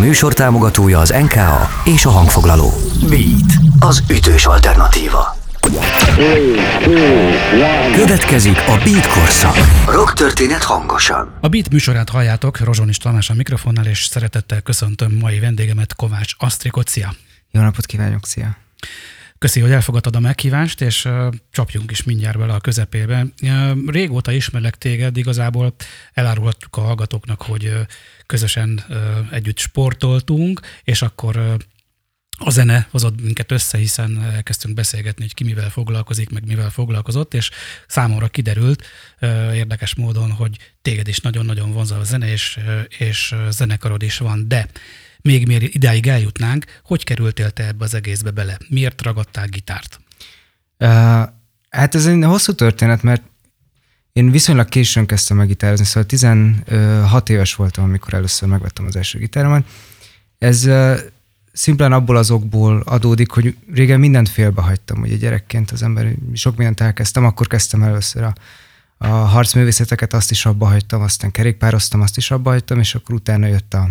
műsor támogatója az NKA és a hangfoglaló. Beat, az ütős alternatíva. Következik a Beat korszak. Rock történet hangosan. A Beat műsorát halljátok, Rozsonis Tamás a mikrofonnál, és szeretettel köszöntöm mai vendégemet, Kovács Asztrikot. Szia! Jó napot kívánok, szia! Köszi, hogy elfogadtad a meghívást, és csapjunk is mindjárt bele a közepébe. Régóta ismerlek téged, igazából elárulhatjuk a hallgatóknak, hogy közösen együtt sportoltunk, és akkor a zene hozott minket össze, hiszen elkezdtünk beszélgetni, hogy ki mivel foglalkozik, meg mivel foglalkozott, és számomra kiderült érdekes módon, hogy téged is nagyon-nagyon vonza a zene, és, és zenekarod is van, de még miért idáig eljutnánk, hogy kerültél te ebbe az egészbe bele? Miért ragadtál gitárt? Uh, hát ez egy hosszú történet, mert én viszonylag későn kezdtem meg gitározni, szóval 16 éves voltam, amikor először megvettem az első gitáromat. Ez uh, szimplán abból az okból adódik, hogy régen mindent félbehagytam, ugye gyerekként az ember sok mindent elkezdtem, akkor kezdtem először a, a harcművészeteket, azt is abba hagytam, aztán kerékpároztam, azt is abba hagytam, és akkor utána jött a,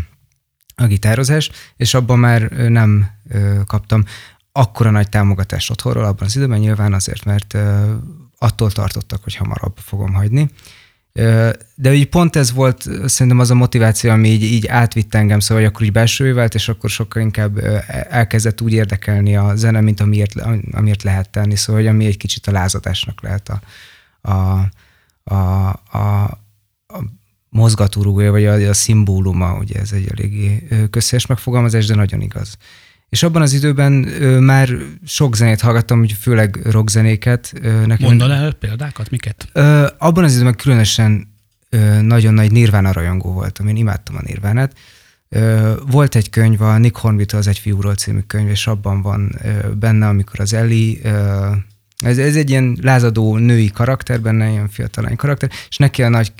a gitározás, és abban már nem kaptam akkora nagy támogatást otthonról abban az időben, nyilván azért, mert attól tartottak, hogy hamarabb fogom hagyni. De így pont ez volt szerintem az a motiváció, ami így, így átvitt engem, szóval hogy akkor így belső vált, és akkor sokkal inkább elkezdett úgy érdekelni a zene, mint amiért, amiért lehet tenni, szóval hogy ami egy kicsit a lázadásnak lehet a, a, a, a, a mozgatórugója, vagy a, a szimbóluma, ugye ez egy eléggé közszeres megfogalmazás, de nagyon igaz. És abban az időben ö, már sok zenét hallgattam, úgy főleg rockzenéket. Nekem, Mondd el példákat, miket? Ö, abban az időben különösen ö, nagyon nagy Nirvana rajongó voltam, én imádtam a Nirvánát. Ö, volt egy könyv, a Nick Hornby az Egy fiúról című könyv, és abban van ö, benne, amikor az Ellie ö, ez, ez egy ilyen lázadó női karakter, benne ilyen fiatalány karakter, és neki a nagy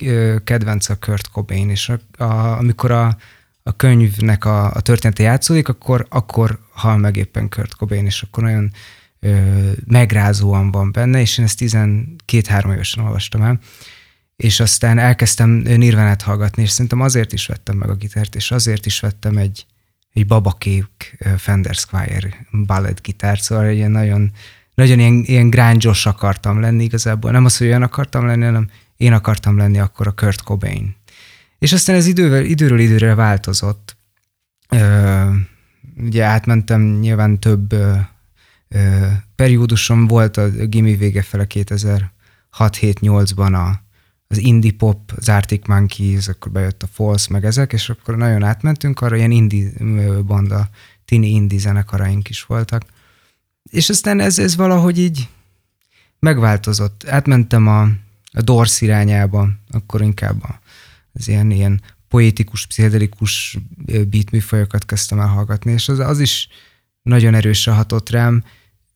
kedvenc a Kurt Cobain, és a, a, amikor a, a könyvnek a, a története játszódik, akkor, akkor hal meg éppen Kurt Cobain, és akkor nagyon ö, megrázóan van benne, és én ezt 12-3 évesen olvastam el, és aztán elkezdtem Nirvánát hallgatni, és szerintem azért is vettem meg a gitárt, és azért is vettem egy, egy babakék Fender Squire ballad gitárt, szóval egy ilyen nagyon nagyon ilyen, ilyen grángyos akartam lenni igazából. Nem az, hogy olyan akartam lenni, hanem én akartam lenni akkor a Kurt Cobain. És aztán ez idővel, időről időre változott. Ö, ugye átmentem nyilván több ö, ö, periódusom volt a gimi vége fele 2006-7-8-ban a, az indie pop, az Arctic Monkeys, akkor bejött a Falls, meg ezek, és akkor nagyon átmentünk arra, ilyen indie banda, tini indie zenekaraink is voltak. És aztán ez, ez valahogy így megváltozott. Átmentem a, a Dors irányába, akkor inkább az ilyen, ilyen poétikus, pszichedelikus beat műfajokat kezdtem el hallgatni, és az, az is nagyon erősen hatott rám,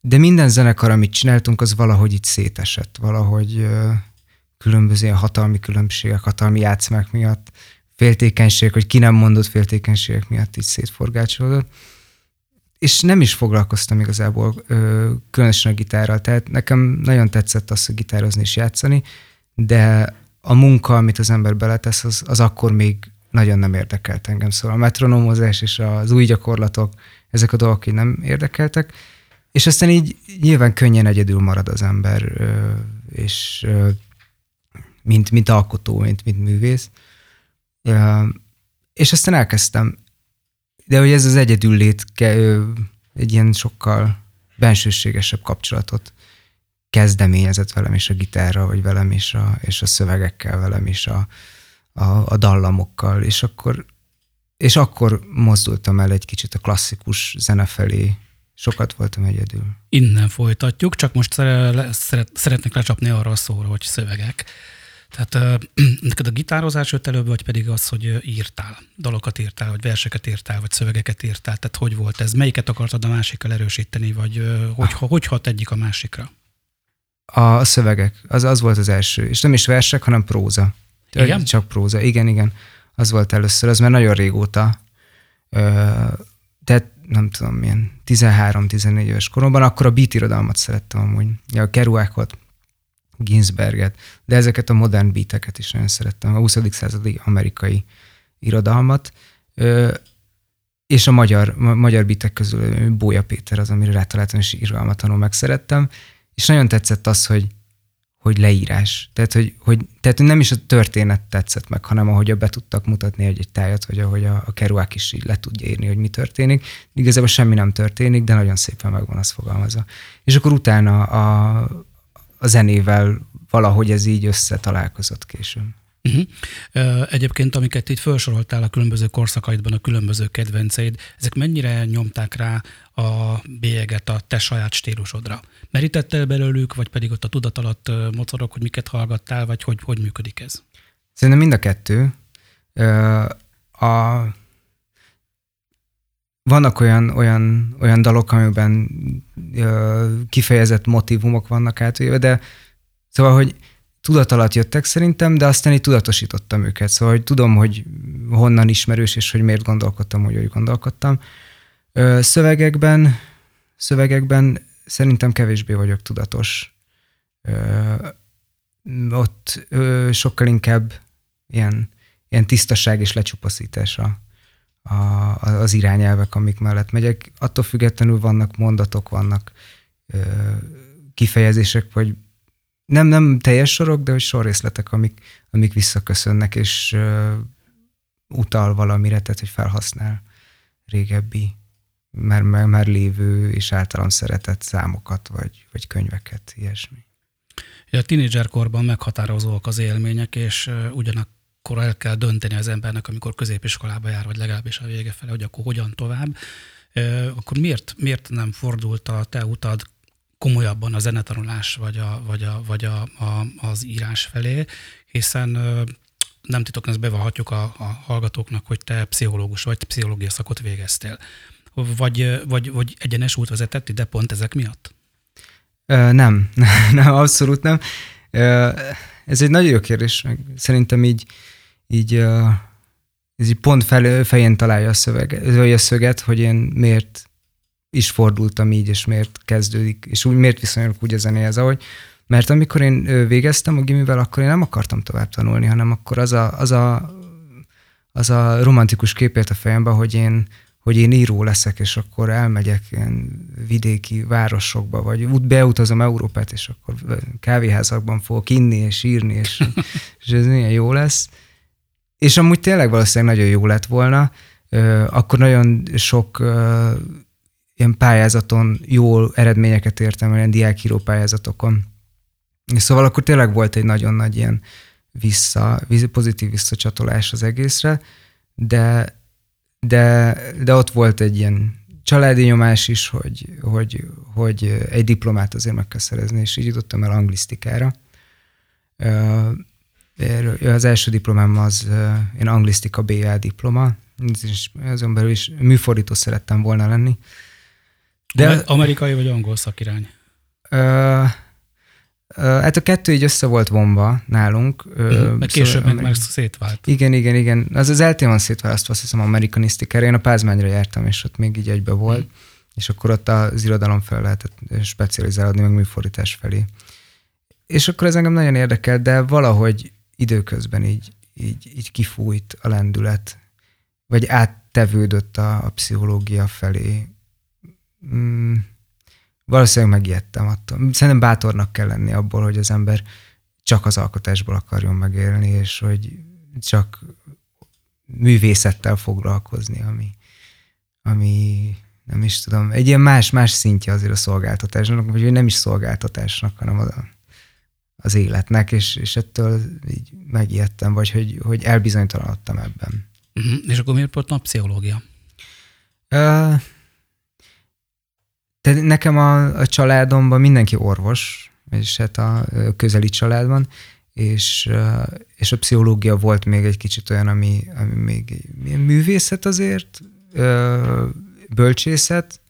de minden zenekar, amit csináltunk, az valahogy itt szétesett, valahogy ö, különböző hatalmi különbségek, hatalmi játszmák miatt, féltékenység, hogy ki nem mondott féltékenységek miatt így szétforgácsolódott és nem is foglalkoztam igazából ö, különösen a gitárral, tehát nekem nagyon tetszett az, hogy gitározni és játszani, de a munka, amit az ember beletesz, az, az akkor még nagyon nem érdekelt engem. Szóval a metronomozás és az új gyakorlatok, ezek a dolgok így nem érdekeltek, és aztán így nyilván könnyen egyedül marad az ember, ö, és ö, mint, mint alkotó, mint, mint művész. Ö, és aztán elkezdtem de hogy ez az egyedül lét egy ilyen sokkal bensőségesebb kapcsolatot kezdeményezett velem is a gitárra, vagy velem is a, és a szövegekkel, velem is a, a, a dallamokkal, és akkor, és akkor mozdultam el egy kicsit a klasszikus zene felé, sokat voltam egyedül. Innen folytatjuk, csak most szeret, szeretnék lecsapni arra a szóra, hogy szövegek. Tehát neked a gitározás jött előbb, vagy pedig az, hogy írtál, dalokat írtál, vagy verseket írtál, vagy szövegeket írtál, tehát hogy volt ez? Melyiket akartad a másikkal erősíteni, vagy hogy, ah. hogy hat egyik a másikra? A szövegek, az, az volt az első, és nem is versek, hanem próza. Igen? Csak próza, igen, igen. Az volt először, az már nagyon régóta. Tehát nem tudom milyen, 13-14 éves koromban, akkor a beat irodalmat szerettem amúgy. Ja, a keruákot, Ginsberget, de ezeket a modern beateket is nagyon szerettem, a 20. századi amerikai irodalmat. és a magyar, magyar bitek közül Bója Péter az, amire rátaláltam, és irgalmatlanul megszerettem, és nagyon tetszett az, hogy, hogy leírás. Tehát, hogy, hogy, tehát nem is a történet tetszett meg, hanem ahogy be tudtak mutatni egy, egy tájat, vagy ahogy a, a Kerouac is így le tudja írni, hogy mi történik. Igazából semmi nem történik, de nagyon szépen megvan az fogalmazva. És akkor utána a, a zenével valahogy ez így összetalálkozott később. Uh-huh. Egyébként, amiket itt felsoroltál a különböző korszakaidban, a különböző kedvenceid, ezek mennyire nyomták rá a bélyeget a te saját stílusodra? Merítettél belőlük, vagy pedig ott a tudat alatt mocorok, hogy miket hallgattál, vagy hogy, hogy működik ez? Szerintem mind a kettő. A, vannak olyan, olyan, olyan dalok, amiben kifejezett motivumok vannak átvéve, de szóval, hogy tudat alatt jöttek szerintem, de aztán így tudatosítottam őket. Szóval hogy tudom, hogy honnan ismerős, és hogy miért gondolkodtam, hogy úgy gondolkodtam. Szövegekben, szövegekben szerintem kevésbé vagyok tudatos. Ott sokkal inkább ilyen, ilyen tisztaság és lecsupaszítás a, a, az irányelvek, amik mellett megyek. Attól függetlenül vannak mondatok, vannak kifejezések, vagy nem, nem teljes sorok, de hogy sorrészletek, amik, amik visszaköszönnek, és uh, utal valamire, tehát hogy felhasznál régebbi, már, már, már lévő és általam szeretett számokat, vagy, vagy könyveket, ilyesmi. A tínédzserkorban meghatározóak az élmények, és uh, ugyanakkor el kell dönteni az embernek, amikor középiskolába jár, vagy legalábbis a vége fele, hogy akkor hogyan tovább. Akkor miért, miért nem fordult a te utad komolyabban a zenetanulás vagy, a, vagy, a, vagy a, a, az írás felé, hiszen nem titok, ezt bevallhatjuk a, a hallgatóknak, hogy te pszichológus vagy, pszichológia szakot végeztél. Vagy, vagy, vagy egyenes út vezetett ide pont ezek miatt? Ö, nem, nem, abszolút nem. Ö, ez egy nagyon jó kérdés, szerintem így, így, ez így pont fel, fején találja a, szöveget, a szöget, hogy én miért is fordultam így, és miért kezdődik, és úgy miért viszonyulok úgy a zenéhez, ahogy, mert amikor én végeztem a gimivel, akkor én nem akartam tovább tanulni, hanem akkor az a, az a, az a romantikus képért a fejembe, hogy én, hogy én író leszek, és akkor elmegyek ilyen vidéki városokba, vagy beutazom Európát, és akkor kávéházakban fogok inni és írni, és, és ez milyen jó lesz. És amúgy tényleg valószínűleg nagyon jó lett volna, akkor nagyon sok ilyen pályázaton jól eredményeket értem el, ilyen diákíró pályázatokon. Szóval akkor tényleg volt egy nagyon nagy ilyen vissza, pozitív visszacsatolás az egészre, de, de, de ott volt egy ilyen családi nyomás is, hogy, hogy, hogy egy diplomát azért meg kell szerezni, és így jutottam el anglisztikára. Az első diplomám az én anglisztika BA diploma, azon belül is műfordító szerettem volna lenni, de, Amerikai vagy angol szakirány? Ö, Hát a kettő így össze volt vonva nálunk. Uh-huh. Meg később szóval, meg, meg szétvált. Igen, igen, igen. Az az eltén van szétválasztva, azt hiszem amerikanisztikára. Én a Pázmányra jártam, és ott még így egybe volt. Uh-huh. És akkor ott az irodalom fel lehetett specializálódni, meg műfordítás felé. És akkor ez engem nagyon érdekel, de valahogy időközben így, így, így kifújt a lendület, vagy áttevődött a, a pszichológia felé mm, valószínűleg megijedtem attól. Szerintem bátornak kell lenni abból, hogy az ember csak az alkotásból akarjon megélni, és hogy csak művészettel foglalkozni, ami, ami nem is tudom, egy ilyen más-más szintje azért a szolgáltatásnak, vagy nem is szolgáltatásnak, hanem az, az életnek, és, és ettől így megijedtem, vagy hogy, hogy elbizonytalanodtam ebben. Uh-huh. És akkor miért pont a pszichológia? Uh, de nekem a, a családomban mindenki orvos, és hát a közeli családban, és, és a pszichológia volt még egy kicsit olyan, ami, ami még művészet azért, bölcsészet,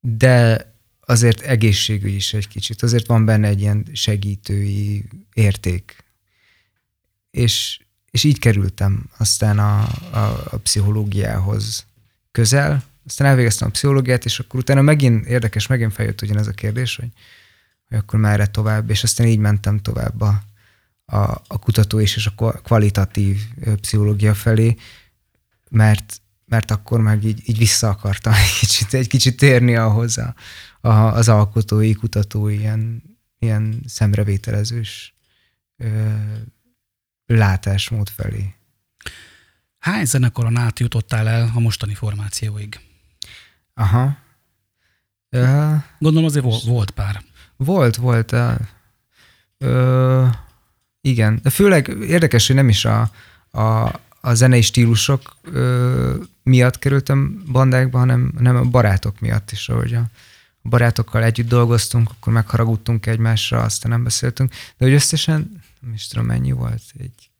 de azért egészségügy is egy kicsit. Azért van benne egy ilyen segítői érték. És, és így kerültem aztán a, a, a pszichológiához közel, aztán elvégeztem a pszichológiát, és akkor utána megint érdekes, megint feljött ugyanez a kérdés, hogy, hogy akkor merre tovább, és aztán így mentem tovább a, a, a kutató és, és a kvalitatív pszichológia felé, mert, mert akkor meg így, így vissza akartam egy kicsit, egy kicsit térni ahhoz a, a, az alkotói, kutatói, ilyen, ilyen szemrevételezős ö, látásmód felé. Hány zenekoron át jutottál el a mostani formációig? Aha. Ö, Gondolom azért volt, volt pár. volt, volt. Ö, igen, főleg érdekes, hogy nem is a, a, a zenei stílusok ö, miatt kerültem bandákba, hanem, hanem a barátok miatt is, ahogy a barátokkal együtt dolgoztunk, akkor megharagudtunk egymásra, aztán nem beszéltünk, de hogy összesen, nem is tudom mennyi volt, egy,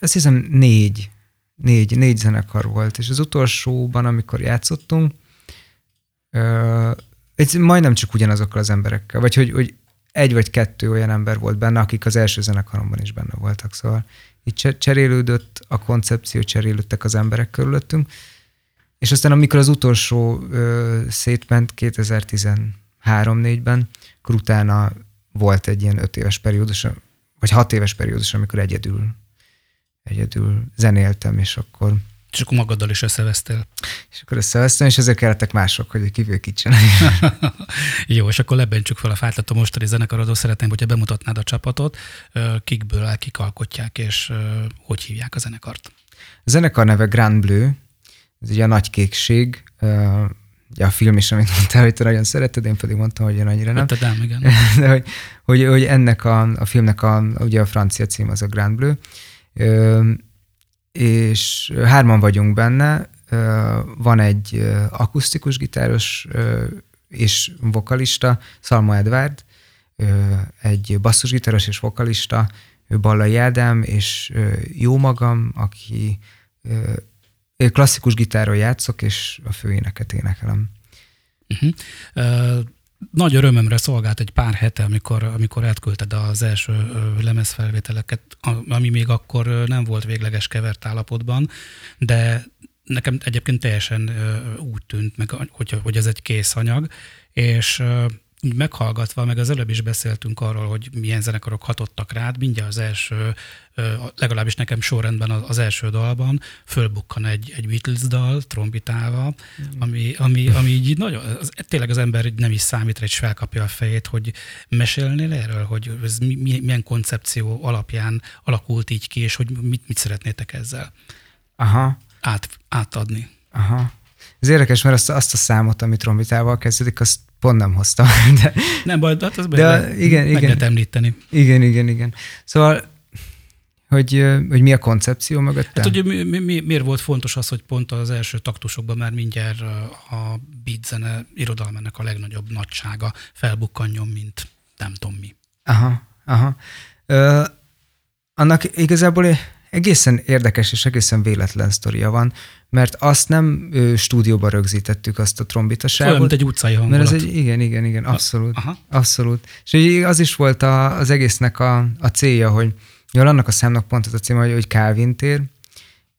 azt hiszem négy, négy, négy zenekar volt, és az utolsóban, amikor játszottunk, ö, ez majdnem csak ugyanazokkal az emberekkel, vagy hogy, hogy egy vagy kettő olyan ember volt benne, akik az első zenekaromban is benne voltak, szóval így cserélődött a koncepció, cserélődtek az emberek körülöttünk, és aztán amikor az utolsó ö, szétment 2013-4-ben, akkor utána volt egy ilyen öt éves periódus, vagy hat éves periódus, amikor egyedül, egyedül zenéltem, és akkor És akkor magaddal is összevesztél. és akkor összevesztem, és ezek kellettek mások, hogy kivőkítsenek. Jó, és akkor lebentsük fel a fát, a mostani zenekarodó. Szeretném, hogyha bemutatnád a csapatot, kikből áll, kik alkotják, és hogy hívják a zenekart. A zenekar neve Grand Bleu, ez ugye a nagy kékség, ugye a film is, amit mondtál, hogy te nagyon szereted, én pedig mondtam, hogy én annyira nem. Vetted el, igen. De hogy, hogy, hogy ennek a, a filmnek a, ugye a francia cím az a Grand Bleu, és hárman vagyunk benne, van egy akusztikus gitáros és vokalista, Szalma Edvard, egy basszusgitáros és vokalista, Ballai Ádám, és jó magam, aki klasszikus gitáron játszok, és a főéneket énekelem. Uh-huh. Ö, nagy örömömre szolgált egy pár hete, amikor, amikor átküldted az első lemezfelvételeket, ami még akkor nem volt végleges kevert állapotban, de nekem egyébként teljesen úgy tűnt, meg, hogy, hogy ez egy kész anyag, és így meghallgatva, meg az előbb is beszéltünk arról, hogy milyen zenekarok hatottak rád, mindjárt az első, legalábbis nekem sorrendben az első dalban fölbukkan egy, egy Beatles dal trombitával, ami, ami, ami így nagyon, az, tényleg az ember nem is számít és felkapja a fejét, hogy mesélnél erről, hogy ez mi, mi- milyen koncepció alapján alakult így ki, és hogy mit, mit szeretnétek ezzel Aha, át, átadni. aha. Ez érdekes, mert azt, azt a számot, amit trombitával kezdődik, azt pont nem hoztam. De, Nem baj, hát ez De de igen, meg igen. lehet említeni. igen, igen, igen. Szóval, hogy, hogy mi a koncepció mögötte? Hát, hogy mi, mi, mi, miért volt fontos az, hogy pont az első taktusokban már mindjárt a beat zene irodalmának a legnagyobb nagysága felbukkanjon, mint nem tudom mi. Aha, aha. Ö, annak igazából egészen érdekes és egészen véletlen sztoria van, mert azt nem ö, stúdióba rögzítettük, azt a Olyan, trombitaságot. mint egy utcai hangulat. Mert ez egy, igen, igen, igen, abszolút. Aha. Abszolút. És az is volt a, az egésznek a, a célja, hogy jól annak a számnak pont az a címe, hogy, hogy Calvin tér,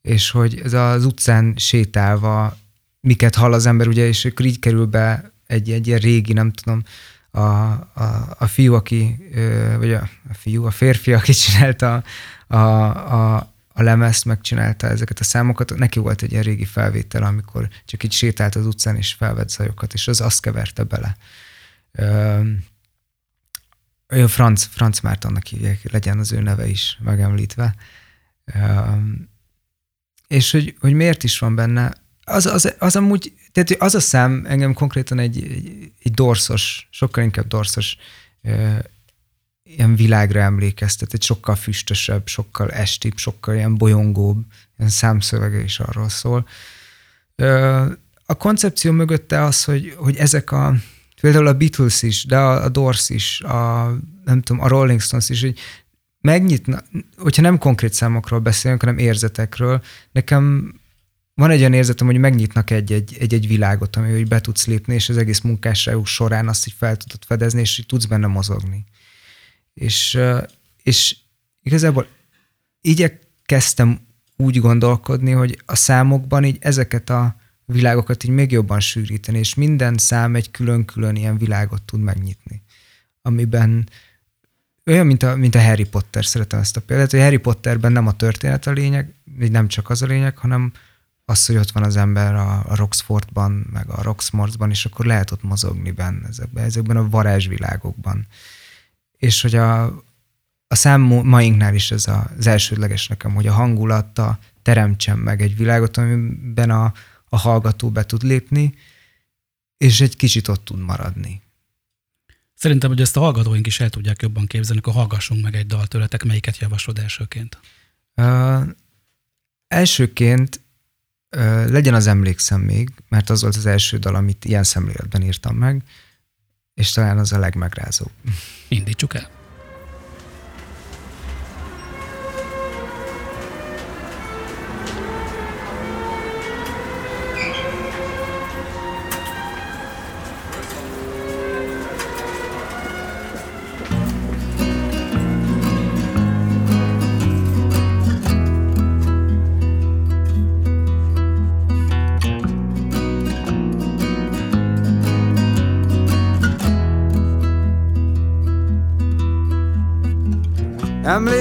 és hogy ez az utcán sétálva miket hall az ember, ugye, és akkor így kerül be egy, egy ilyen régi, nem tudom, a, a, a fiú, aki, vagy a, a fiú, a férfi, aki csinálta a, a, a lemezt, megcsinálta ezeket a számokat, neki volt egy ilyen régi felvétel, amikor csak így sétált az utcán, és felvett zajokat, és az azt keverte bele. Ő Franz, Franz Mártonnak hívják, legyen az ő neve is megemlítve. És hogy, hogy miért is van benne, az, az, az amúgy, tehát az a szám engem konkrétan egy, egy, egy dorszos, sokkal inkább dorszos ilyen világra emlékeztet, egy sokkal füstösebb, sokkal estibb, sokkal ilyen bolyongóbb, ilyen számszövege is arról szól. A koncepció mögötte az, hogy, hogy ezek a, például a Beatles is, de a, a Doors is, a, nem tudom, a Rolling Stones is, hogy megnyitna, hogyha nem konkrét számokról beszélünk, hanem érzetekről, nekem van egy olyan érzetem, hogy megnyitnak egy-egy világot, ami hogy be tudsz lépni, és az egész munkásságuk során azt így fel tudod fedezni, és így tudsz benne mozogni. És, és igazából igyekeztem úgy gondolkodni, hogy a számokban így ezeket a világokat így még jobban sűríteni, és minden szám egy külön-külön ilyen világot tud megnyitni, amiben olyan, mint a, mint a Harry Potter, szeretem ezt a példát, hogy Harry Potterben nem a történet a lényeg, vagy nem csak az a lényeg, hanem az, hogy ott van az ember a, a Roxfortban, meg a Roxmortban, és akkor lehet ott mozogni benne ezekben, ezekben a varázsvilágokban. És hogy a, a számainknál is ez az elsődleges nekem, hogy a hangulatta teremtsen meg egy világot, amiben a, a hallgató be tud lépni, és egy kicsit ott tud maradni. Szerintem, hogy ezt a hallgatóink is el tudják jobban képzelni, akkor hallgassunk meg egy dal tőletek, melyiket javaslod elsőként? Uh, elsőként uh, legyen az emlékszem még, mert az volt az első dal, amit ilyen szemléletben írtam meg, és talán az a legmegrázóbb. Indítsuk el.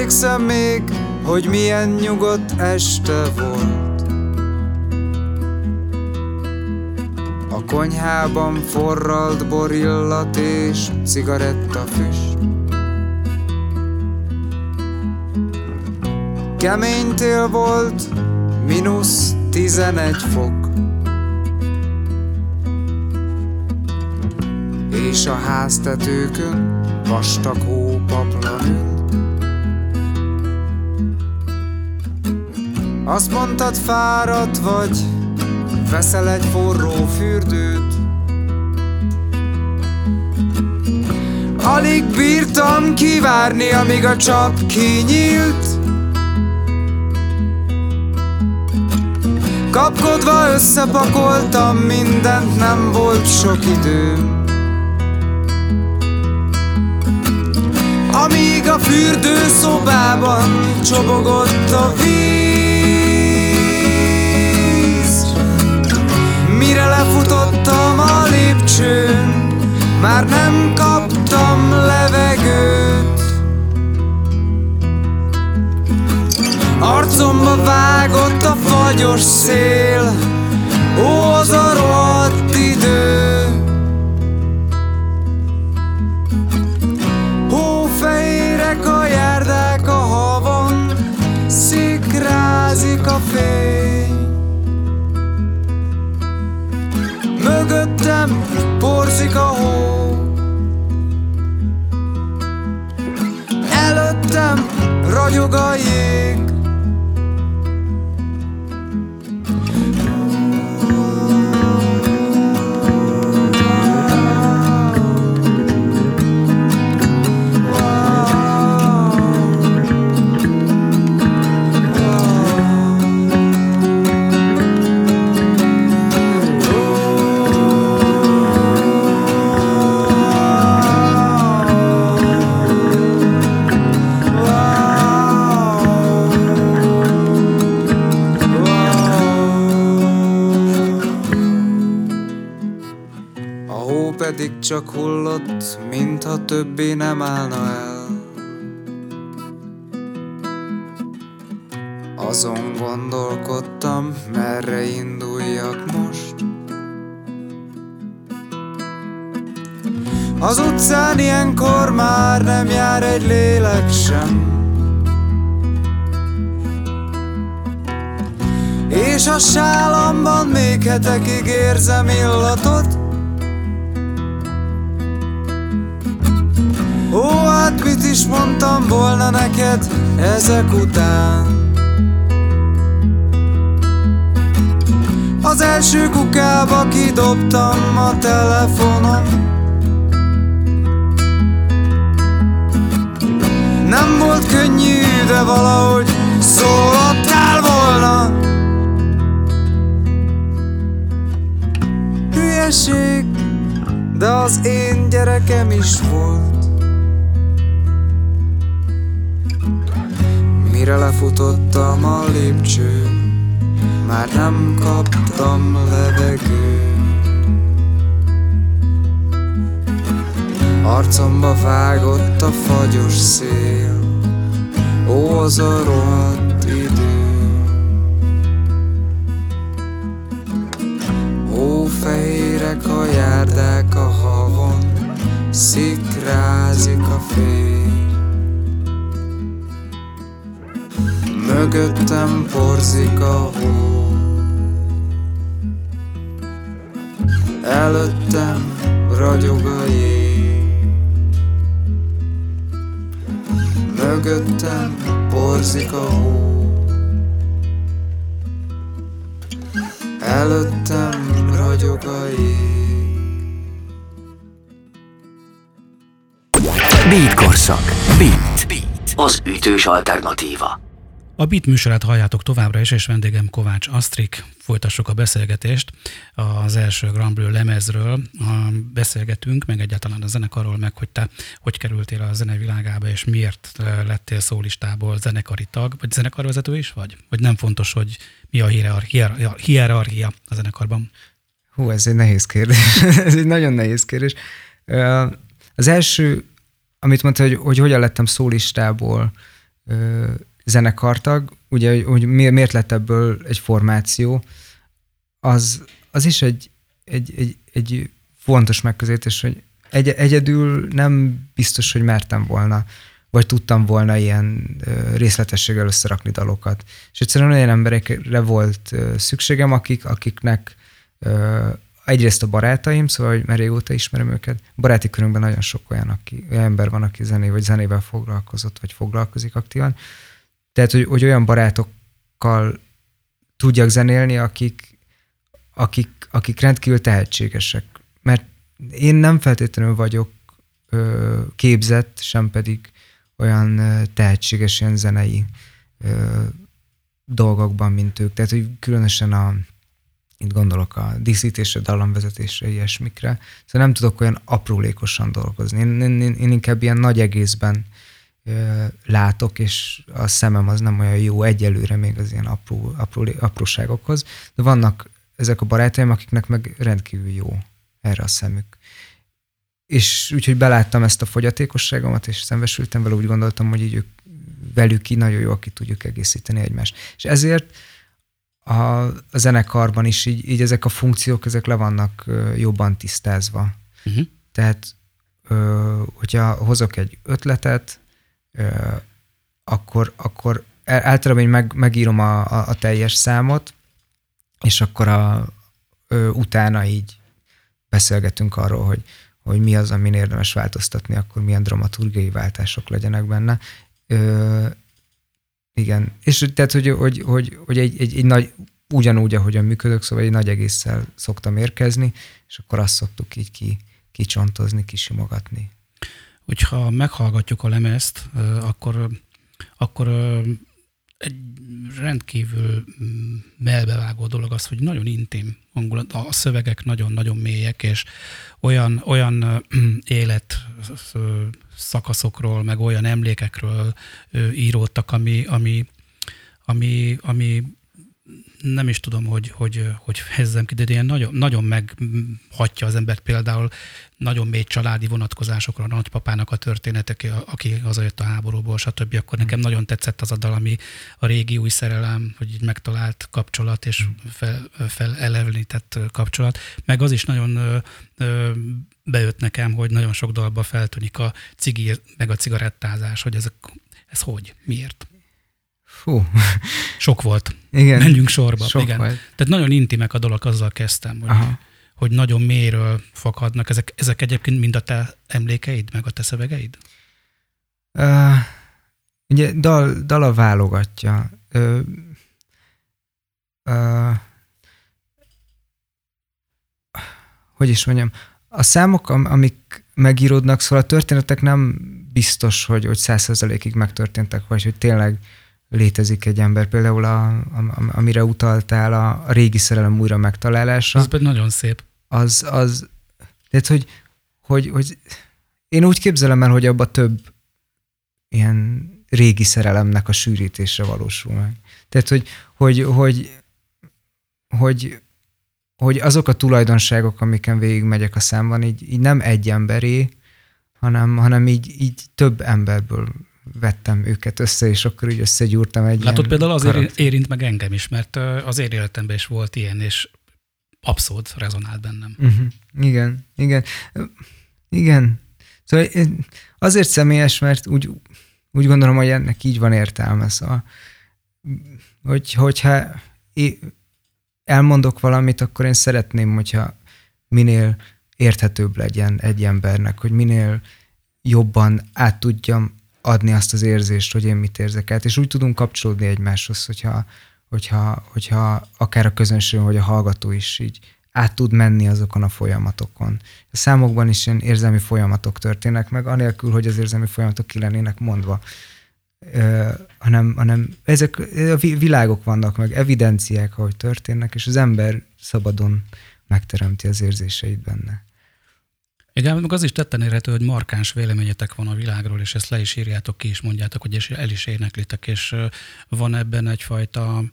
Emlékszem még, hogy milyen nyugodt este volt. A konyhában forralt borillat és cigaretta füst. Kemény tél volt, mínusz tizenegy fok. És a háztetőkön vastag hópaplan ült Azt mondtad fáradt vagy, veszel egy forró fürdőt. Alig bírtam kivárni, amíg a csap kinyílt. Kapkodva összepakoltam mindent, nem volt sok időm Amíg a fürdőszobában csobogott a víz Mire lefutottam a lépcsőn Már nem kaptam levegőt. Arcomba vágott a fagyos szél Ó, az a rohadt idő. Hófehérek a járdák a havon Szikrázik a fény Mögöttem porzik a hó. Előttem ragyog a jég csak hullott, mintha többé nem állna el. Azon gondolkodtam, merre induljak most. Az utcán ilyenkor már nem jár egy lélek sem. És a sálamban még hetekig érzem illatot kidobtam a telefonom. Nem volt könnyű, de valahogy szólottál volna. Hülyeség, de az én gyerekem is volt. Mire lefutottam a lépcsőn, már nem kaptam levegőt. Arcomba vágott a fagyos szél. Ó, az a rohadt idő. Ó, fehérek a járdák a havon Szikrázik a fény. Mögöttem porzik a hó. Előttem ragyog a jég. Mögöttem porzik a hó Előttem ragyog a jég Beat korszak. Beat. Beat. Az ütős alternatíva. A Beat műsorát halljátok továbbra is, és vendégem Kovács Asztrik. Folytassuk a beszélgetést az első Grand Bleu lemezről. Beszélgetünk, meg egyáltalán a zenekarról, meg hogy te hogy kerültél a zenevilágába, és miért lettél szólistából zenekari tag, vagy zenekarvezető is vagy? Vagy nem fontos, hogy mi a hierarchia, hierarchia a zenekarban? Hú, ez egy nehéz kérdés. ez egy nagyon nehéz kérdés. Az első, amit mondta, hogy, hogy hogyan lettem szólistából zenekartag, ugye, hogy miért lett ebből egy formáció, az, az is egy, egy, egy, egy fontos megközelítés, hogy egy, egyedül nem biztos, hogy mertem volna, vagy tudtam volna ilyen részletességgel összerakni dalokat. És egyszerűen olyan emberekre volt szükségem, akik, akiknek egyrészt a barátaim, szóval, hogy már régóta ismerem őket, baráti körünkben nagyon sok olyan, aki, olyan ember van, aki zené vagy zenével foglalkozott, vagy foglalkozik aktívan, tehát, hogy, hogy olyan barátokkal tudjak zenélni, akik, akik, akik rendkívül tehetségesek. Mert én nem feltétlenül vagyok ö, képzett, sem pedig olyan tehetséges ilyen zenei ö, dolgokban, mint ők. Tehát, hogy különösen a, itt gondolok a díszítésre, dallamvezetésre, ilyesmikre. Szóval nem tudok olyan aprólékosan dolgozni. Én, én, én inkább ilyen nagy egészben látok, és a szemem az nem olyan jó egyelőre még az ilyen apró, apró, apróságokhoz, de vannak ezek a barátaim, akiknek meg rendkívül jó erre a szemük. És úgyhogy beláttam ezt a fogyatékosságomat, és szembesültem vele, úgy gondoltam, hogy így ők, velük ki nagyon jó, aki tudjuk egészíteni egymást. És ezért a, a zenekarban is így, így ezek a funkciók, ezek le vannak jobban tisztázva. Uh-huh. Tehát, hogyha hozok egy ötletet, akkor, akkor általában én meg, megírom a, a, a teljes számot, és akkor a, ö, utána így beszélgetünk arról, hogy, hogy mi az, amin érdemes változtatni, akkor milyen dramaturgiai váltások legyenek benne. Ö, igen, és tehát, hogy, hogy, hogy, hogy egy, egy, egy nagy, ugyanúgy, ahogyan működök, szóval egy nagy egésszel szoktam érkezni, és akkor azt szoktuk így ki, kicsontozni, kisimogatni hogyha meghallgatjuk a lemezt, akkor, akkor egy rendkívül mm, melbevágó dolog az, hogy nagyon intim hangulat, a szövegek nagyon-nagyon mélyek, és olyan, olyan élet szakaszokról, meg olyan emlékekről íródtak, ami, ami, ami, ami nem is tudom, hogy, hogy, hogy fejezzem ki, de ilyen nagyon, nagyon meghatja az embert például nagyon mély családi vonatkozásokra, a nagypapának a történetek, aki hazajött a háborúból, stb. Akkor nekem nagyon tetszett az a dal, ami a régi új szerelem, hogy így megtalált kapcsolat és fel, felelevenített kapcsolat. Meg az is nagyon bejött nekem, hogy nagyon sok dalba feltűnik a cigi, meg a cigarettázás, hogy ezek, ez hogy, miért? Fú. Sok volt. Igen. Menjünk sorba. Sok Igen. volt. Tehát nagyon intimek a dolog, azzal kezdtem, hogy, Aha. hogy nagyon mélyről fakadnak. Ezek, ezek egyébként mind a te emlékeid, meg a te szövegeid? Uh, ugye dal, dala válogatja. Uh, uh, hogy is mondjam, a számok, amik megíródnak, szóval a történetek nem biztos, hogy, hogy százszerzalékig megtörténtek, vagy hogy tényleg létezik egy ember. Például, a, a, amire utaltál, a, a régi szerelem újra megtalálása. Ez nagyon szép. Az, az tehát, hogy, hogy, hogy én úgy képzelem el, hogy abba több ilyen régi szerelemnek a sűrítése valósul meg. Tehát, hogy, hogy, hogy, hogy, hogy azok a tulajdonságok, amiken végigmegyek a számban, így, így nem egy emberé, hanem, hanem így, így több emberből vettem őket össze, és akkor úgy összegyúrtam egy Látod, például azért karakter. érint meg engem is, mert az én életemben is volt ilyen, és abszolút rezonált bennem. Uh-huh. Igen, igen. Igen. Szóval azért személyes, mert úgy, úgy gondolom, hogy ennek így van értelme. Szóval, hogy, hogyha elmondok valamit, akkor én szeretném, hogyha minél érthetőbb legyen egy embernek, hogy minél jobban át tudjam adni azt az érzést, hogy én mit érzek át, és úgy tudunk kapcsolódni egymáshoz, hogyha, hogyha, hogyha akár a közönség, vagy a hallgató is így át tud menni azokon a folyamatokon. A számokban is ilyen érzelmi folyamatok történnek meg, anélkül, hogy az érzelmi folyamatok ki lennének mondva. Ö, hanem, hanem ezek a világok vannak meg, evidenciák, ahogy történnek, és az ember szabadon megteremti az érzéseit benne. Igen, meg az is tetten érhető, hogy markáns véleményetek van a világról, és ezt le is írjátok ki, és mondjátok, hogy el is éneklitek, és van ebben egyfajta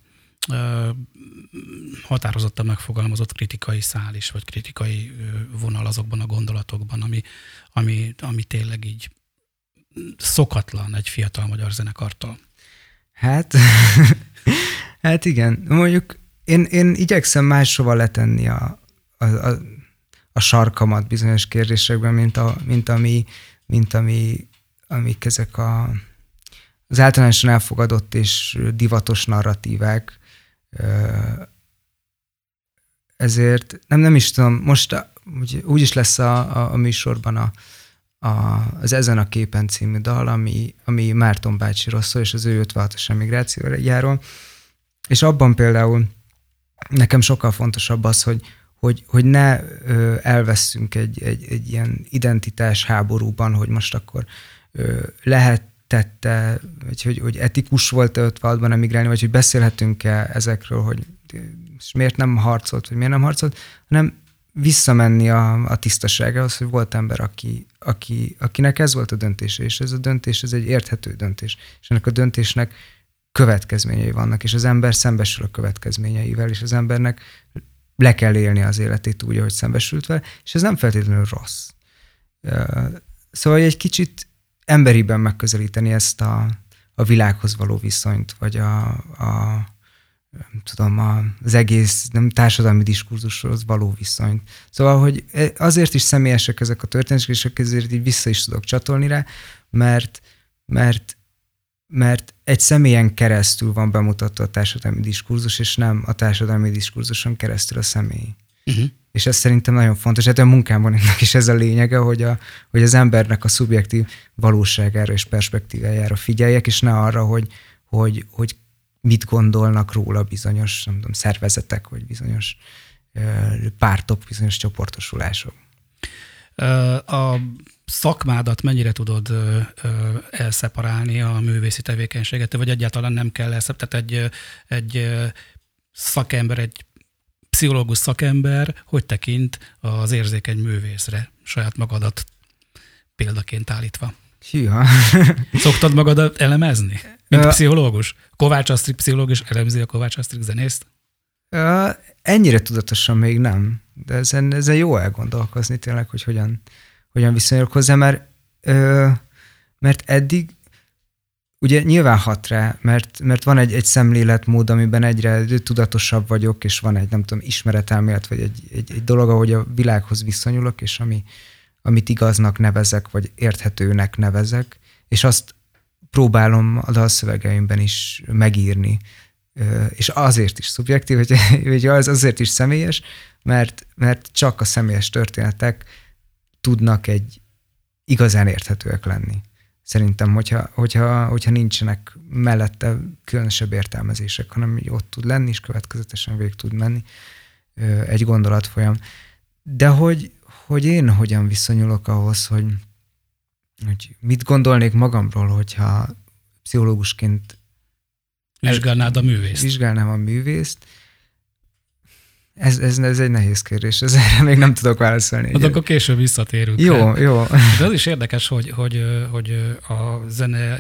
határozottan megfogalmazott kritikai szál is, vagy kritikai vonal azokban a gondolatokban, ami, ami, ami tényleg így szokatlan egy fiatal magyar zenekartól. Hát, hát igen. Mondjuk én, én igyekszem máshova letenni a, a, a, a sarkamat bizonyos kérdésekben, mint, a, mint ami, mint ami, amik ezek a, az általánosan elfogadott és divatos narratívák, ezért nem, nem is tudom, most úgy, is lesz a, a, a műsorban a, a, az Ezen a képen című dal, ami, ami Márton bácsi szól, és az ő 56-os emigrációjáról. És abban például nekem sokkal fontosabb az, hogy, hogy, hogy ne elveszünk egy, egy, egy ilyen identitás háborúban, hogy most akkor lehet tette, vagy hogy, hogy etikus volt-e 56-ban emigrálni, vagy hogy beszélhetünk-e ezekről, hogy és miért nem harcolt, vagy miért nem harcolt, hanem visszamenni a, a tisztaságához, hogy volt ember, aki, aki, akinek ez volt a döntése, és ez a döntés, ez egy érthető döntés, és ennek a döntésnek következményei vannak, és az ember szembesül a következményeivel, és az embernek le kell élni az életét úgy, ahogy szembesült vele, és ez nem feltétlenül rossz. Szóval egy kicsit emberiben megközelíteni ezt a, a világhoz való viszonyt, vagy a, a nem tudom, az egész nem társadalmi diskurzushoz való viszonyt. Szóval, hogy azért is személyesek ezek a történetek, és ezért így vissza is tudok csatolni rá, mert, mert, mert egy személyen keresztül van bemutatva a társadalmi diskurzus, és nem a társadalmi diskurzuson keresztül a személy. Uh-huh. És ez szerintem nagyon fontos. Hát a munkámban ennek is ez a lényege, hogy, a, hogy az embernek a szubjektív valóságára és perspektívájára figyeljek, és ne arra, hogy, hogy, hogy mit gondolnak róla bizonyos nem tudom, szervezetek, vagy bizonyos pártok, bizonyos csoportosulások. A szakmádat mennyire tudod elszeparálni a művészi tevékenységet, vagy egyáltalán nem kell elszeparálni? Tehát egy, egy szakember, egy pszichológus szakember hogy tekint az érzékeny művészre, saját magadat példaként állítva? Hűha. Szoktad magadat elemezni? Mint pszichológus? Kovács Asztrik pszichológus elemzi a Kovács Asztrik zenészt? Ennyire tudatosan még nem, de ezen, ezen jó elgondolkozni tényleg, hogy hogyan, hogyan viszonyulok hozzá, mert, mert eddig ugye nyilván hat rá, mert, mert van egy, egy szemléletmód, amiben egyre tudatosabb vagyok, és van egy, nem tudom, ismeretelmélet, vagy egy, egy, egy dolog, ahogy a világhoz viszonyulok, és ami, amit igaznak nevezek, vagy érthetőnek nevezek, és azt próbálom a dalszövegeimben is megírni. És azért is szubjektív, hogy, hogy az azért is személyes, mert, mert csak a személyes történetek tudnak egy igazán érthetőek lenni. Szerintem, hogyha, hogyha, hogyha nincsenek mellette különösebb értelmezések, hanem ott tud lenni, és következetesen végig tud menni egy gondolatfolyam. De hogy, hogy én hogyan viszonyulok ahhoz, hogy, hogy mit gondolnék magamról, hogyha pszichológusként vizsgálnád a művészt. Vizsgálnám a művészt. Ez, ez, ez egy nehéz kérdés, ez erre még nem tudok válaszolni. Hát akkor később visszatérünk. Jó, el. jó. De az is érdekes, hogy, hogy, hogy a zene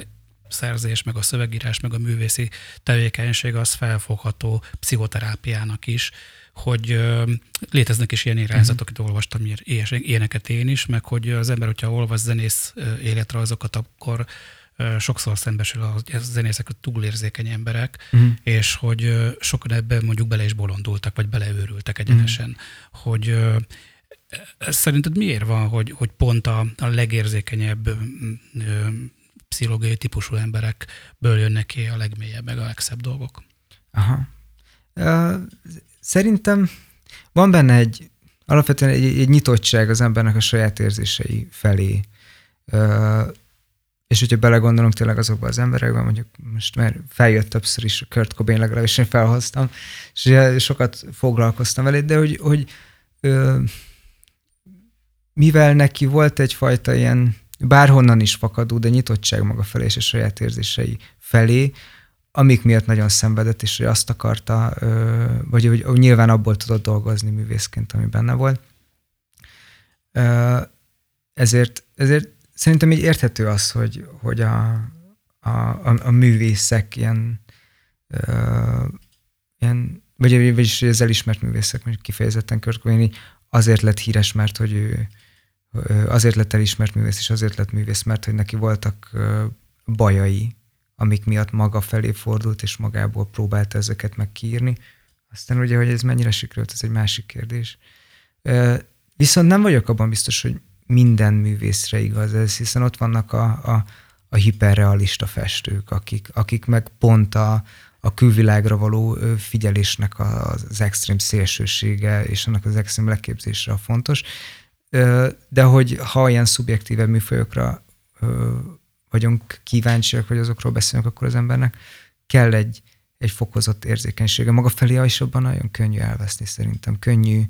szerzés, meg a szövegírás, meg a művészi tevékenység az felfogható pszichoterápiának is, hogy léteznek is ilyen irányzatok, uh-huh. olvastam ilyeneket én is, meg hogy az ember, hogyha olvas zenész életrajzokat, akkor sokszor szembesül a zenészek a túlérzékeny emberek, uh-huh. és hogy sokan ebben mondjuk bele is bolondultak, vagy beleőrültek egyenesen, uh-huh. hogy ez szerinted miért van, hogy, hogy pont a, a legérzékenyebb ö, pszichológiai típusú emberekből jönnek ki a legmélyebb, meg a legszebb dolgok? Aha. Uh, szerintem van benne egy, alapvetően egy, egy nyitottság az embernek a saját érzései felé. Uh, és hogyha belegondolunk tényleg azokba az emberekbe, mondjuk most már feljött többször is a Kurt Cobain, legalábbis én felhoztam, és sokat foglalkoztam vele, de hogy, hogy ö, mivel neki volt egyfajta ilyen bárhonnan is fakadó, de nyitottság maga felé és a saját érzései felé, amik miatt nagyon szenvedett, és hogy azt akarta, ö, vagy hogy nyilván abból tudott dolgozni művészként, ami benne volt. Ö, ezért, ezért szerintem így érthető az, hogy, hogy a, a, a, a művészek ilyen, ö, ilyen vagy, vagyis az elismert művészek, mondjuk kifejezetten Kurt azért lett híres, mert hogy ő azért lett elismert művész, és azért lett művész, mert hogy neki voltak bajai, amik miatt maga felé fordult, és magából próbálta ezeket megkírni. Aztán ugye, hogy ez mennyire sikerült, ez egy másik kérdés. Viszont nem vagyok abban biztos, hogy minden művészre igaz ez, hiszen ott vannak a, a, a hiperrealista festők, akik, akik meg pont a, a külvilágra való figyelésnek az extrém szélsősége és annak az extrém leképzésre a fontos. De hogy ha ilyen szubjektíve műfajokra vagyunk kíváncsiak, vagy azokról beszélünk, akkor az embernek kell egy, egy fokozott érzékenysége. Maga felé is abban nagyon könnyű elveszni szerintem. Könnyű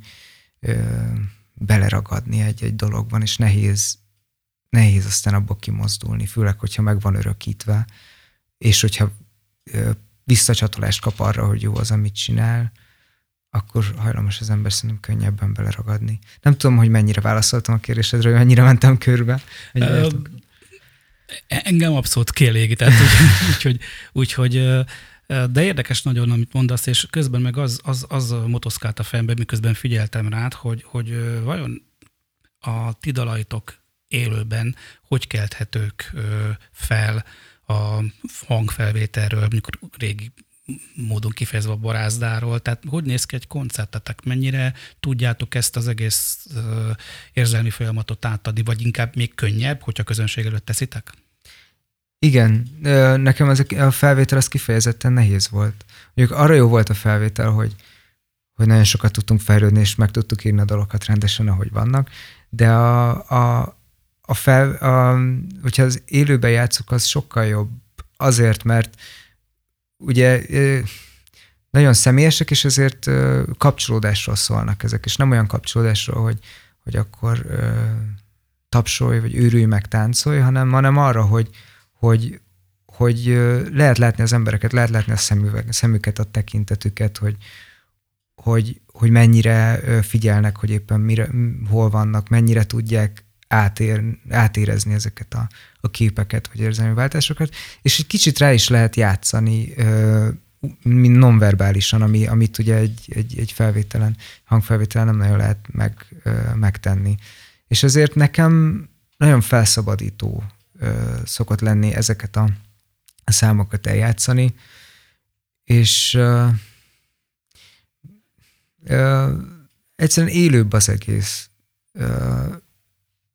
beleragadni egy-egy dologban, és nehéz, nehéz aztán abból kimozdulni, főleg, hogyha meg van örökítve, és hogyha visszacsatolást kap arra, hogy jó az, amit csinál, akkor hajlamos az ember szerintem könnyebben beleragadni. Nem tudom, hogy mennyire válaszoltam a kérdésedre, hogy mennyire mentem körbe. Uh, engem abszolút kielégített, úgyhogy, úgyhogy de érdekes nagyon, amit mondasz, és közben meg az, az, az motoszkált a fejembe, miközben figyeltem rád, hogy, hogy vajon a ti dalaitok élőben hogy kelthetők fel a hangfelvételről, mondjuk régi módon kifejezve a barázdáról. Tehát hogy néz ki egy koncertetek? Mennyire tudjátok ezt az egész érzelmi folyamatot átadni, vagy inkább még könnyebb, hogyha közönség előtt teszitek? Igen, nekem ez a felvétel az kifejezetten nehéz volt. Mondjuk arra jó volt a felvétel, hogy, hogy nagyon sokat tudtunk fejlődni, és meg tudtuk írni a dalokat rendesen, ahogy vannak, de a, a, a fel, a, hogyha az élőben játszok, az sokkal jobb azért, mert ugye nagyon személyesek, és ezért kapcsolódásról szólnak ezek, és nem olyan kapcsolódásról, hogy, hogy akkor tapsolj, vagy őrülj meg, táncolj, hanem, hanem arra, hogy, hogy, hogy lehet látni az embereket, lehet látni a szemüveg, szemüket, a tekintetüket, hogy, hogy, hogy mennyire figyelnek, hogy éppen mire, hol vannak, mennyire tudják átér, átérezni ezeket a, a képeket, vagy érzelmi váltásokat, és egy kicsit rá is lehet játszani mint nonverbálisan, ami, amit ugye egy, egy, egy felvételen, hangfelvételen nem nagyon lehet meg, megtenni. És azért nekem nagyon felszabadító szokott lenni ezeket a, számokat eljátszani, és egyszerűen élőbb az egész.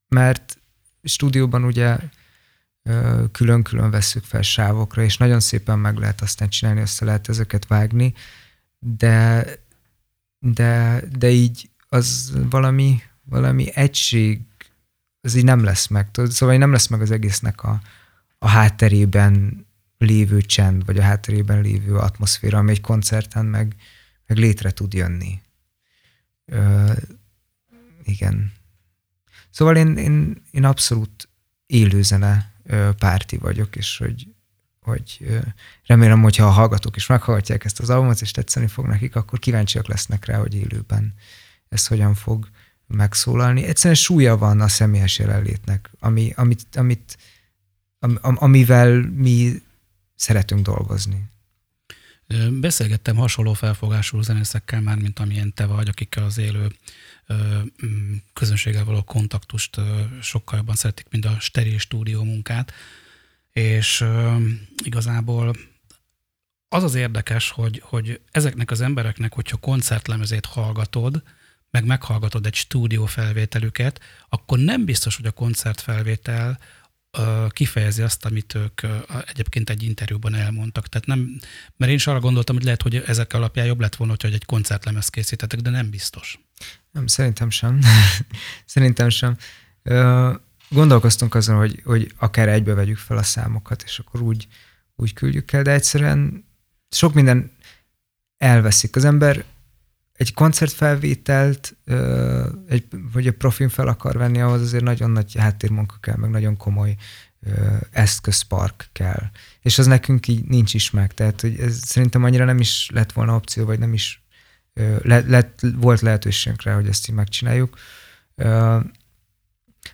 Mert stúdióban ugye külön-külön vesszük fel sávokra, és nagyon szépen meg lehet aztán csinálni, össze lehet ezeket vágni, de, de, de így az valami, valami egység ez így nem lesz meg. Szóval nem lesz meg az egésznek a, a hátterében lévő csend, vagy a hátterében lévő atmoszféra, ami egy koncerten meg, meg létre tud jönni. Ö, igen. Szóval én, én, én abszolút élőzene párti vagyok, és hogy, hogy remélem, hogyha a hallgatók is meghallgatják ezt az albumot, és tetszeni fog nekik, akkor kíváncsiak lesznek rá, hogy élőben ez hogyan fog megszólalni. Egyszerűen súlya van a személyes jelenlétnek, ami, amit, amit, am, amivel mi szeretünk dolgozni. Beszélgettem hasonló felfogású zenészekkel már, mint amilyen te vagy, akikkel az élő közönséggel való kontaktust sokkal jobban szeretik, mint a steril stúdió munkát. És igazából az az érdekes, hogy, hogy ezeknek az embereknek, hogyha koncertlemezét hallgatod, meg meghallgatod egy stúdió felvételüket, akkor nem biztos, hogy a koncertfelvétel kifejezi azt, amit ők egyébként egy interjúban elmondtak. Tehát nem, mert én is arra gondoltam, hogy lehet, hogy ezek alapján jobb lett volna, hogy egy koncertlemez készítetek, de nem biztos. Nem, szerintem sem. szerintem sem. Gondolkoztunk azon, hogy, hogy akár egybe vegyük fel a számokat, és akkor úgy, úgy küldjük el, de egyszerűen sok minden elveszik. Az ember egy koncertfelvételt, egy, vagy egy profin fel akar venni, ahhoz azért nagyon nagy háttérmunka kell, meg nagyon komoly eszközpark kell. És az nekünk így nincs is meg. Tehát hogy ez szerintem annyira nem is lett volna opció, vagy nem is le, lett, volt lehetőségünk rá, hogy ezt így megcsináljuk.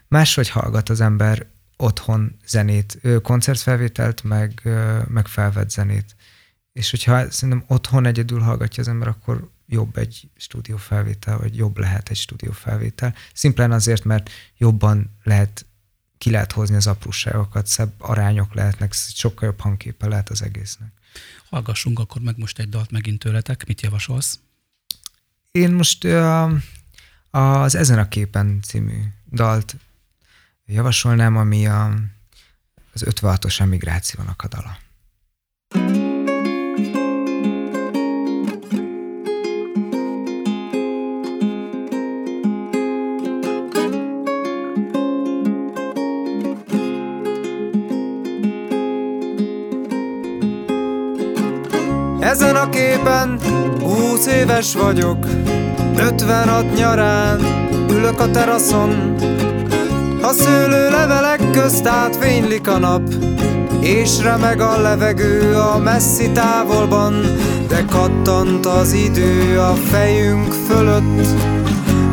Máshogy hallgat az ember otthon zenét, koncertfelvételt, meg, meg felvett zenét. És hogyha szerintem otthon egyedül hallgatja az ember, akkor jobb egy stúdiófelvétel, vagy jobb lehet egy stúdiófelvétel. Szimplán azért, mert jobban lehet, ki lehet hozni az apróságokat, szebb arányok lehetnek, sokkal jobb hangképe lehet az egésznek. Hallgassunk akkor meg most egy dalt megint tőletek. Mit javasolsz? Én most uh, az Ezen a képen című dalt javasolnám, ami a, az 56-os emigrációnak a dala. Ezen a képen húsz éves vagyok Ötvenat nyarán ülök a teraszon. A szőlő levelek közt átfénylik a nap És remeg a levegő a messzi távolban De kattant az idő a fejünk fölött.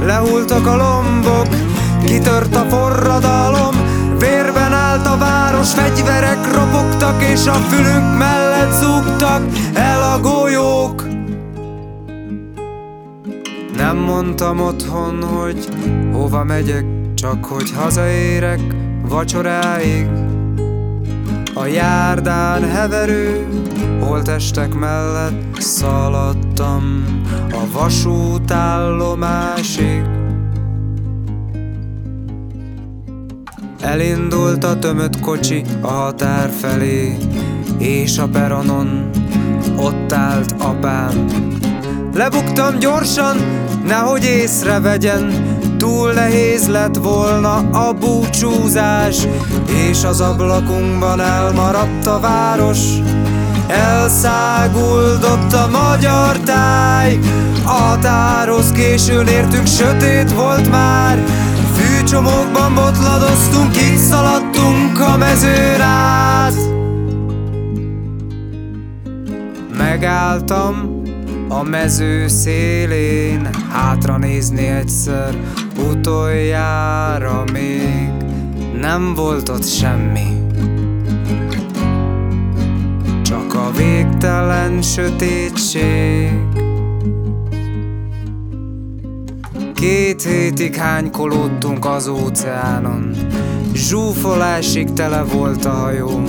Lehultak a lombok, kitört a forradalom Vérben állt a város, fegyverek ropogtak És a fülünk mellett zúgtak el golyók. Nem mondtam otthon, hogy hova megyek Csak hogy hazaérek vacsoráig. A járdán heverő holtestek mellett szaladtam a vasútállomásig. Elindult a tömött kocsi a határ felé És a peronon ott állt apám. Lebuktam gyorsan, nehogy észrevegyen Túl nehéz lett volna a búcsúzás És az ablakunkban elmaradt a város. Elszáguldott a magyar táj A határhoz későn értünk, sötét volt már. Fűcsomókban botladoztunk, így szaladtunk a mezőn át Megálltam a mező szélén Hátra nézni egyszer, utoljára még Nem volt ott semmi. Csak a végtelen sötétség. Két hétig hánykolódtunk az óceánon. Zsúfolásig tele volt a hajó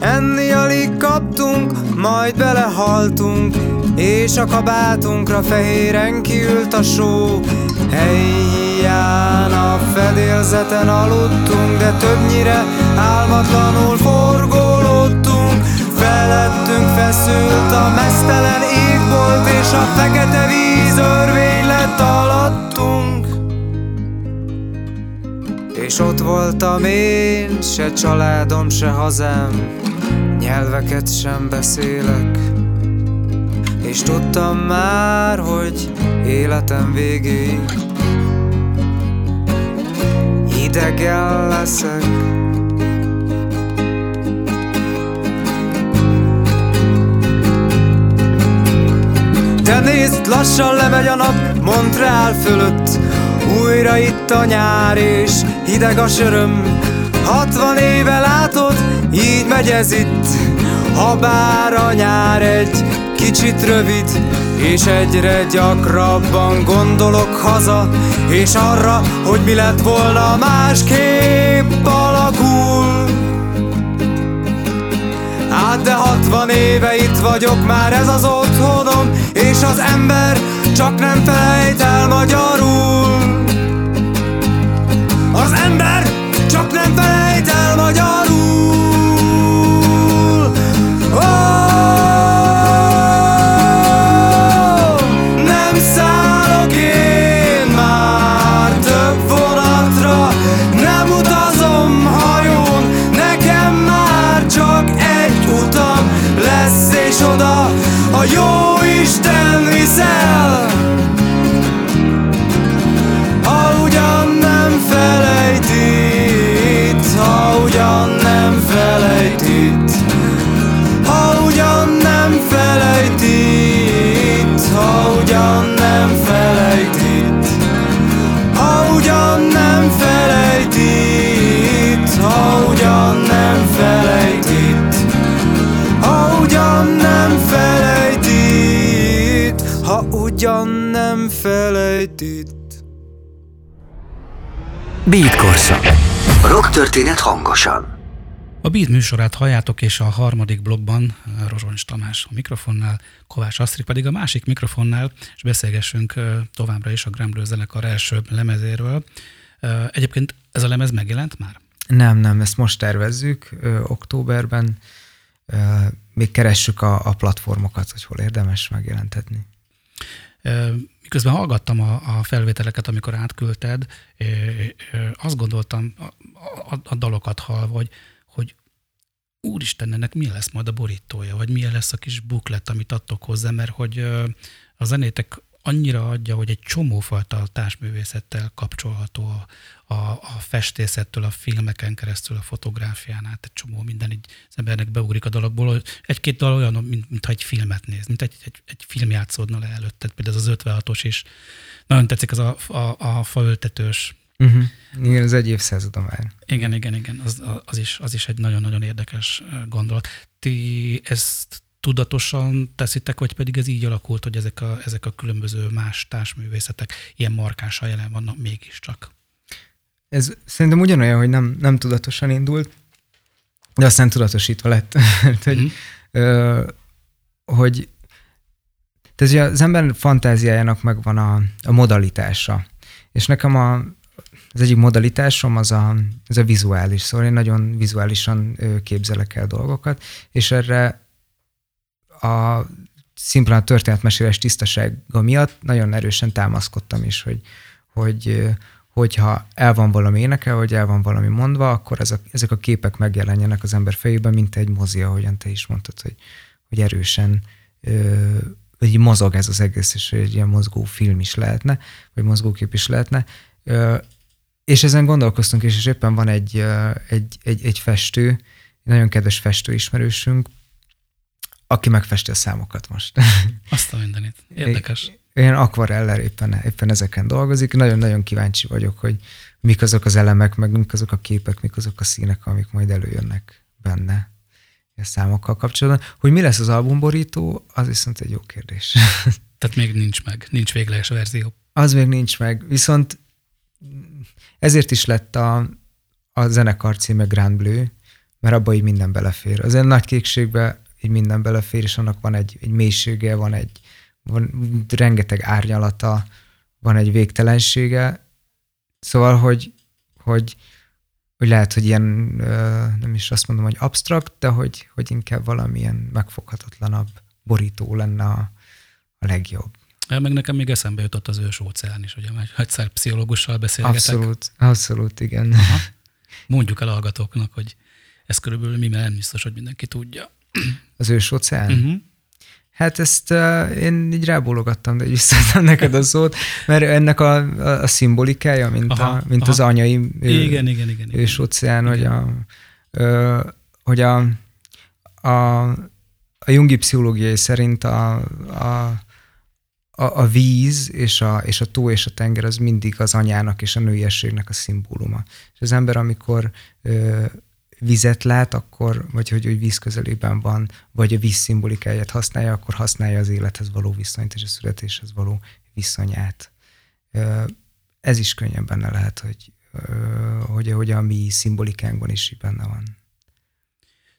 Enni alig kaptunk, majd belehaltunk És a kabátunkra fehéren kiült a só. Helyján a fedélzeten aludtunk De többnyire álmatlanul forgolódtunk. Felettünk feszült a mesztelen égbolt És a fekete víz örvény lett alattunk És ott voltam én, se családom, se hazám. Nyelveket sem beszélek. És tudtam már, hogy életem végéig Idegen leszek. De nézd, lassan lemegy a nap Montreal fölött Újra itt a nyár és hideg a söröm. Hatvan éve látod, így megy ez itt. Habár a nyár egy kicsit rövid És egyre gyakrabban gondolok haza És arra, hogy mi lett volna másképp alakul. Hát de hatvan éve itt vagyok, már ez az otthonom És az ember csak nem felejt nem az ember csak nem felejt el magyarul. Beat Korszak. Rock történet hangosan. A Beat műsorát halljátok, és a harmadik blogban Rozsonyos Tamás a mikrofonnál, Kovács Asztri pedig a másik mikrofonnál, és beszélgessünk továbbra is a Gremlő zenekar első lemezéről. Egyébként ez a lemez megjelent már? Nem, nem, ezt most tervezzük ö, októberben. Ö, még keressük a, a platformokat, hogy hol érdemes megjelentetni. Miközben hallgattam a, a felvételeket, amikor átküldted, azt gondoltam a, a, a dalokat hallva, hogy, hogy úristen, ennek mi lesz majd a borítója, vagy milyen lesz a kis buklet, amit adtok hozzá, mert hogy a zenétek annyira adja, hogy egy csomófajta társművészettel kapcsolható a, a, a festészettől, a filmeken keresztül, a fotográfián át, egy csomó minden így az embernek beugrik a dologból, hogy egy-két dal olyan, mint, mintha egy filmet néz, mint egy, egy, egy film játszódna le előtted, például az 56-os is. Nagyon tetszik az a, a, a faöltetős. Uh-huh. Igen, az egy évszázadom már. Igen, igen, igen, az, az, is, az is egy nagyon-nagyon érdekes gondolat. Ti ezt tudatosan teszitek, vagy pedig ez így alakult, hogy ezek a, ezek a különböző más társművészetek ilyen markánsan jelen vannak mégiscsak? Ez szerintem ugyanolyan, hogy nem, nem tudatosan indult, de aztán tudatosítva lett. hogy, mm. ö, hogy tehát ugye az ember fantáziájának megvan a, a modalitása. És nekem a, az egyik modalitásom az a, az a vizuális, szóval én nagyon vizuálisan képzelek el dolgokat, és erre a szimplán a történetmesélés tisztasága miatt nagyon erősen támaszkodtam is, hogy, hogy hogyha el van valami éneke, vagy el van valami mondva, akkor ezek, ezek a képek megjelenjenek az ember fejében, mint egy mozi, ahogyan te is mondtad, hogy, hogy erősen hogy mozog ez az egész, és egy ilyen mozgó film is lehetne, vagy mozgókép is lehetne. Ö, és ezen gondolkoztunk, és, és éppen van egy, egy, egy, egy festő, nagyon kedves festő ismerősünk, aki megfesti a számokat most. Azt a mindenit. Érdekes. Ilyen akvareller éppen, éppen ezeken dolgozik. Nagyon-nagyon kíváncsi vagyok, hogy mik azok az elemek, meg mik azok a képek, mik azok a színek, amik majd előjönnek benne a számokkal kapcsolatban. Hogy mi lesz az albumborító, az viszont egy jó kérdés. Tehát még nincs meg, nincs végleges verzió. Az még nincs meg, viszont ezért is lett a, a zenekar címe Grand Blue, mert abba így minden belefér. Az ilyen nagy kékségbe így minden belefér, és annak van egy, egy mélysége, van egy van rengeteg árnyalata, van egy végtelensége. Szóval, hogy, hogy, hogy lehet, hogy ilyen, nem is azt mondom, hogy absztrakt, de hogy, hogy inkább valamilyen megfoghatatlanabb borító lenne a, a legjobb. Ja, meg nekem még eszembe jutott az ős óceán is, ugye, mert egyszer pszichológussal beszélgetek. Abszolút, abszolút, igen. Aha. Mondjuk el a hallgatóknak, hogy ez körülbelül mi, mert nem biztos, hogy mindenki tudja. Az ős óceán? Uh-huh. Hát ezt uh, én így rábólogattam, de visszaadtam neked a szót, mert ennek a, a, a szimbolikája, mint, aha, a, mint aha. az anyai igen, igen, igen, ős igen. óceán, igen. hogy a, ö, hogy a, a, a jungi pszichológiai szerint a, a, a, a víz és a, és a tó és a tenger az mindig az anyának és a nőiességnek a szimbóluma. És az ember, amikor ö, vizet lát, akkor, vagy hogy, hogy víz közelében van, vagy a víz szimbolikáját használja, akkor használja az élethez való viszonyt és a születéshez való viszonyát. Ez is könnyen benne lehet, hogy, hogy, hogy a mi szimbolikánkban is benne van.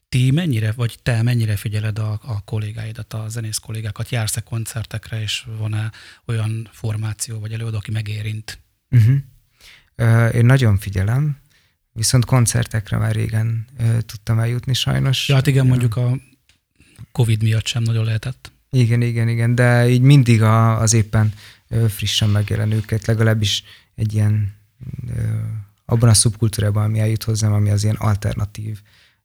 Ti mennyire, vagy te mennyire figyeled a, a kollégáidat, a zenész kollégákat? Jársz-e koncertekre, és van-e olyan formáció vagy előadó, aki megérint? Uh-huh. Én nagyon figyelem, Viszont koncertekre már régen ö, tudtam eljutni sajnos. Ja, hát igen, mondjuk a Covid miatt sem nagyon lehetett. Igen, igen, igen, de így mindig a, az éppen ö, frissen megjelenőket, legalábbis egy ilyen ö, abban a szubkultúrában, ami eljut hozzám, ami az ilyen alternatív,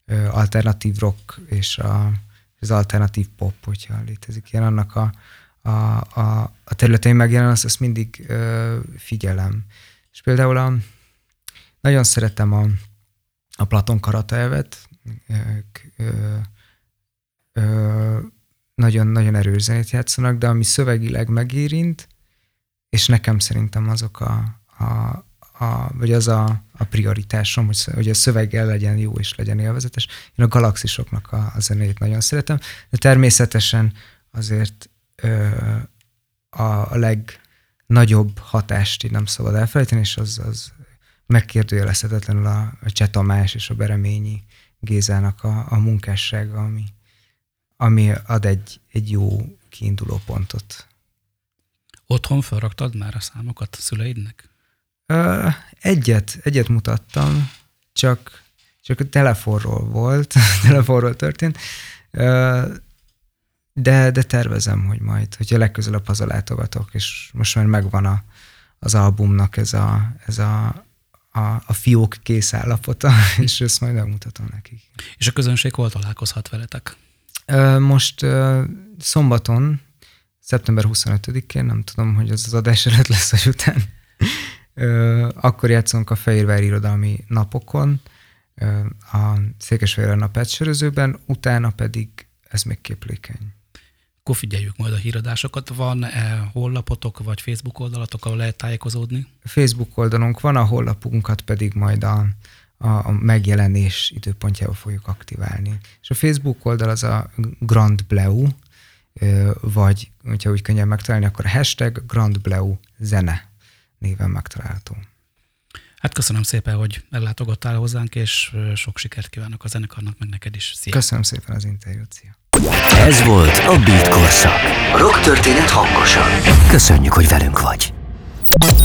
ö, alternatív rock és a, az alternatív pop, hogyha létezik ilyen, annak a, a, a, a területein megjelen, azt, azt mindig ö, figyelem. És például a, nagyon szeretem a, a Platon Karataevet, nagyon-nagyon erős zenét játszanak, de ami szövegileg megérint, és nekem szerintem azok a, a, a vagy az a, a prioritásom, hogy, hogy a szöveggel legyen jó és legyen élvezetes. Én a galaxisoknak a, a zenét nagyon szeretem, de természetesen azért ö, a, a legnagyobb hatást így nem szabad elfelejteni, és az, az megkérdőjelezhetetlenül a, a Cseh Tamás és a Bereményi Gézának a, a munkássága, ami, ami ad egy, egy jó kiinduló pontot. Otthon felraktad már a számokat a szüleidnek? Ö, egyet, egyet mutattam, csak, csak a telefonról volt, telefonról történt, Ö, de, de tervezem, hogy majd, hogyha legközelebb hazalátogatok, és most már megvan a, az albumnak ez a, ez a, a, a fiók kész állapota, és ezt majd megmutatom nekik. És a közönség hol találkozhat veletek? Most szombaton, szeptember 25-én, nem tudom, hogy az az adás előtt lesz, vagy után, akkor játszunk a Fehérvári Irodalmi Napokon, a Székesfehérvár napátsörözőben, utána pedig ez még képlékeny. Akkor figyeljük majd a híradásokat. Van-e honlapotok vagy Facebook oldalatok, ahol lehet tájékozódni? Facebook oldalunk van, a honlapunkat pedig majd a, a megjelenés időpontjával fogjuk aktiválni. És a Facebook oldal az a Grand Bleu, vagy, hogyha úgy könnyen megtalálni, akkor a hashtag Grand Bleu zene néven megtalálható. Hát köszönöm szépen, hogy ellátogattál hozzánk, és sok sikert kívánok a zenekarnak, meg neked is. Szia! Köszönöm szépen az interjút, szia! Ez volt a Beat Korszak. Rock történet hangosan. Köszönjük, hogy velünk vagy.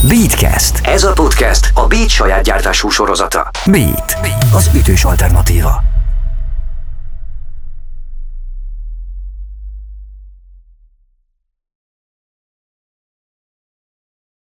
Beatcast. Ez a podcast a Beat saját gyártású sorozata. Beat, az ütős alternatíva.